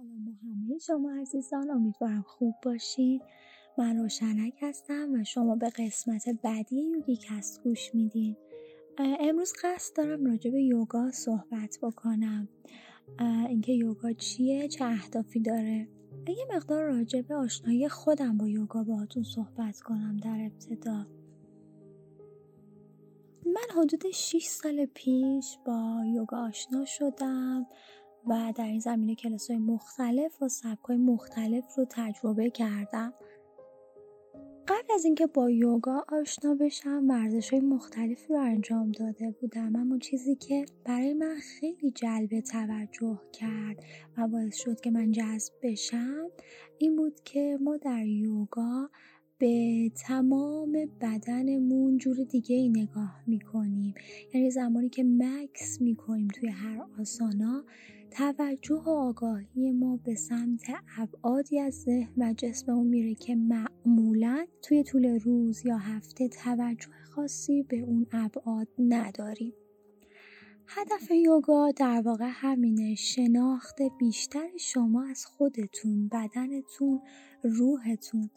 سلام به همه شما عزیزان امیدوارم خوب باشین. من روشنک هستم و شما به قسمت بعدی یوگی کست گوش میدین. امروز قصد دارم راجع به یوگا صحبت بکنم. اینکه یوگا چیه چه اهدافی داره. یه مقدار راجع به آشنایی خودم با یوگا باهاتون صحبت کنم در ابتدا. من حدود 6 سال پیش با یوگا آشنا شدم. و در این زمینه کلاس های مختلف و سبک های مختلف رو تجربه کردم. قبل از اینکه با یوگا آشنا بشم ورزش های مختلفی رو انجام داده بودم اما چیزی که برای من خیلی جلب توجه کرد و باعث شد که من جذب بشم این بود که ما در یوگا به تمام بدنمون جور دیگه ای نگاه می‌کنیم. یعنی زمانی که مکس می‌کنیم توی هر آسانا توجه و آگاهی ما به سمت ابعادی از ذهن و جسممون میره که معمولا توی طول روز یا هفته توجه خاصی به اون ابعاد نداریم. هدف یوگا در واقع همینه شناخت بیشتر شما از خودتون بدنتون روحتون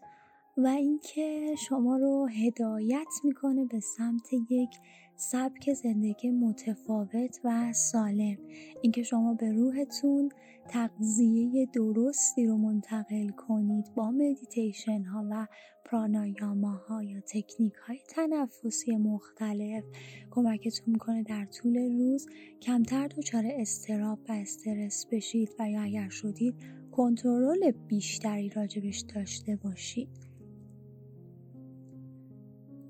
و اینکه شما رو هدایت می‌کنه به سمت یک سبک زندگی متفاوت و سالم. اینکه شما به روحتون تغذیه درستی رو منتقل کنید با مدیتیشن ها و پرانایاما ها یا تکنیک های تنفسی مختلف کمکتون می‌کنه در طول روز کمتر دچار استراب و استرس بشید و یا اگر شدید کنترل بیشتری راجبش داشته باشید.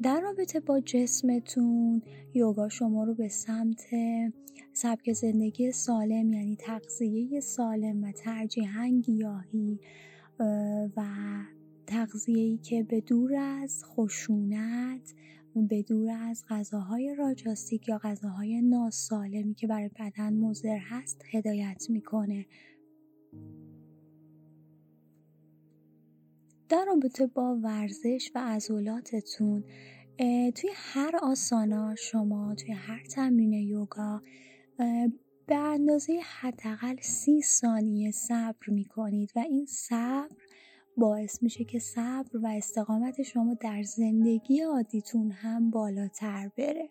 در رابطه با جسمتون یوگا شما رو به سمت سبک زندگی سالم یعنی تغذیه سالم و ترجیحاً گیاهی و تغذیه‌ای که به دور از خشونت به دور از غذاهای راجاستیک یا غذاهای ناسالمی که برای بدن مضر هست هدایت می‌کنه. در رابطه با ورزش و عضلاتتون توی هر آسانا شما توی هر تمرین یوگا به اندازه حداقل سی ثانیه صبر می‌کنید و این صبر باعث میشه که صبر و استقامت شما در زندگی عادیتون هم بالاتر بره.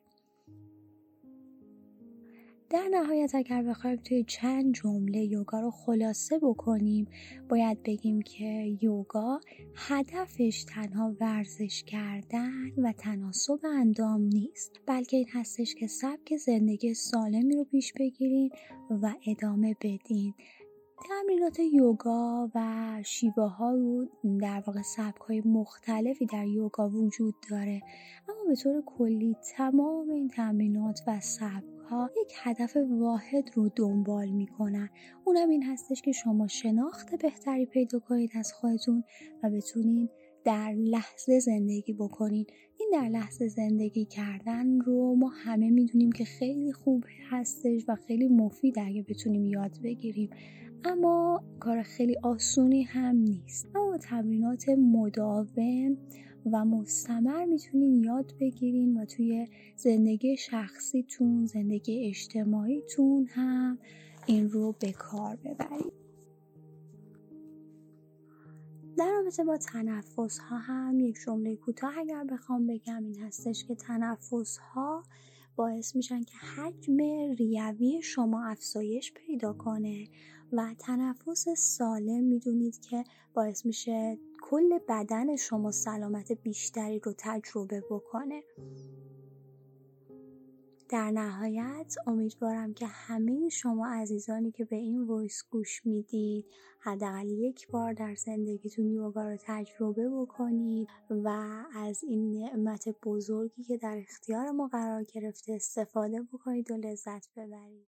در نهایت اگر بخوایم توی چند جمله یوگا رو خلاصه بکنیم باید بگیم که یوگا هدفش تنها ورزش کردن و تناسب اندام نیست بلکه این هستش که سبک زندگی سالمی رو پیش بگیرین و ادامه بدین. تمرینات یوگا و شیوه ها رو در واقع سبک های مختلفی در یوگا وجود داره اما به طور کلی تمام این تمرینات و سبک ها یک هدف واحد رو دنبال می‌کنن. اونم این هستش که شما شناخت بهتری پیدا کنید از خودتون و بتونین در لحظه زندگی بکنین. این در لحظه زندگی کردن رو ما همه می‌دونیم که خیلی خوب هستش و خیلی مفید اگه بتونیم یاد بگیریم. اما کار خیلی آسونی هم نیست. اما تمرینات مداوم و مستمر می‌تونین یاد بگیرین و توی زندگی شخصیتون زندگی اجتماعیتون هم این رو به کار ببرید در رابطه با تنفس ها هم یک جمله کوتاه اگر بخوام بگم این هستش که تنفس ها باعث میشن که حجم ریوی شما افزایش پیدا کنه. و تنفس سالم می‌دونید که باعث میشه کل بدن شما سلامت بیشتری رو تجربه بکنه. در نهایت امیدوارم که همه شما عزیزانی که به این وایس گوش می‌دید حداقل یک بار در زندگیتون یوگا رو تجربه بکنید و از این نعمت بزرگی که در اختیار ما قرار گرفته استفاده بکنید و لذت ببرید.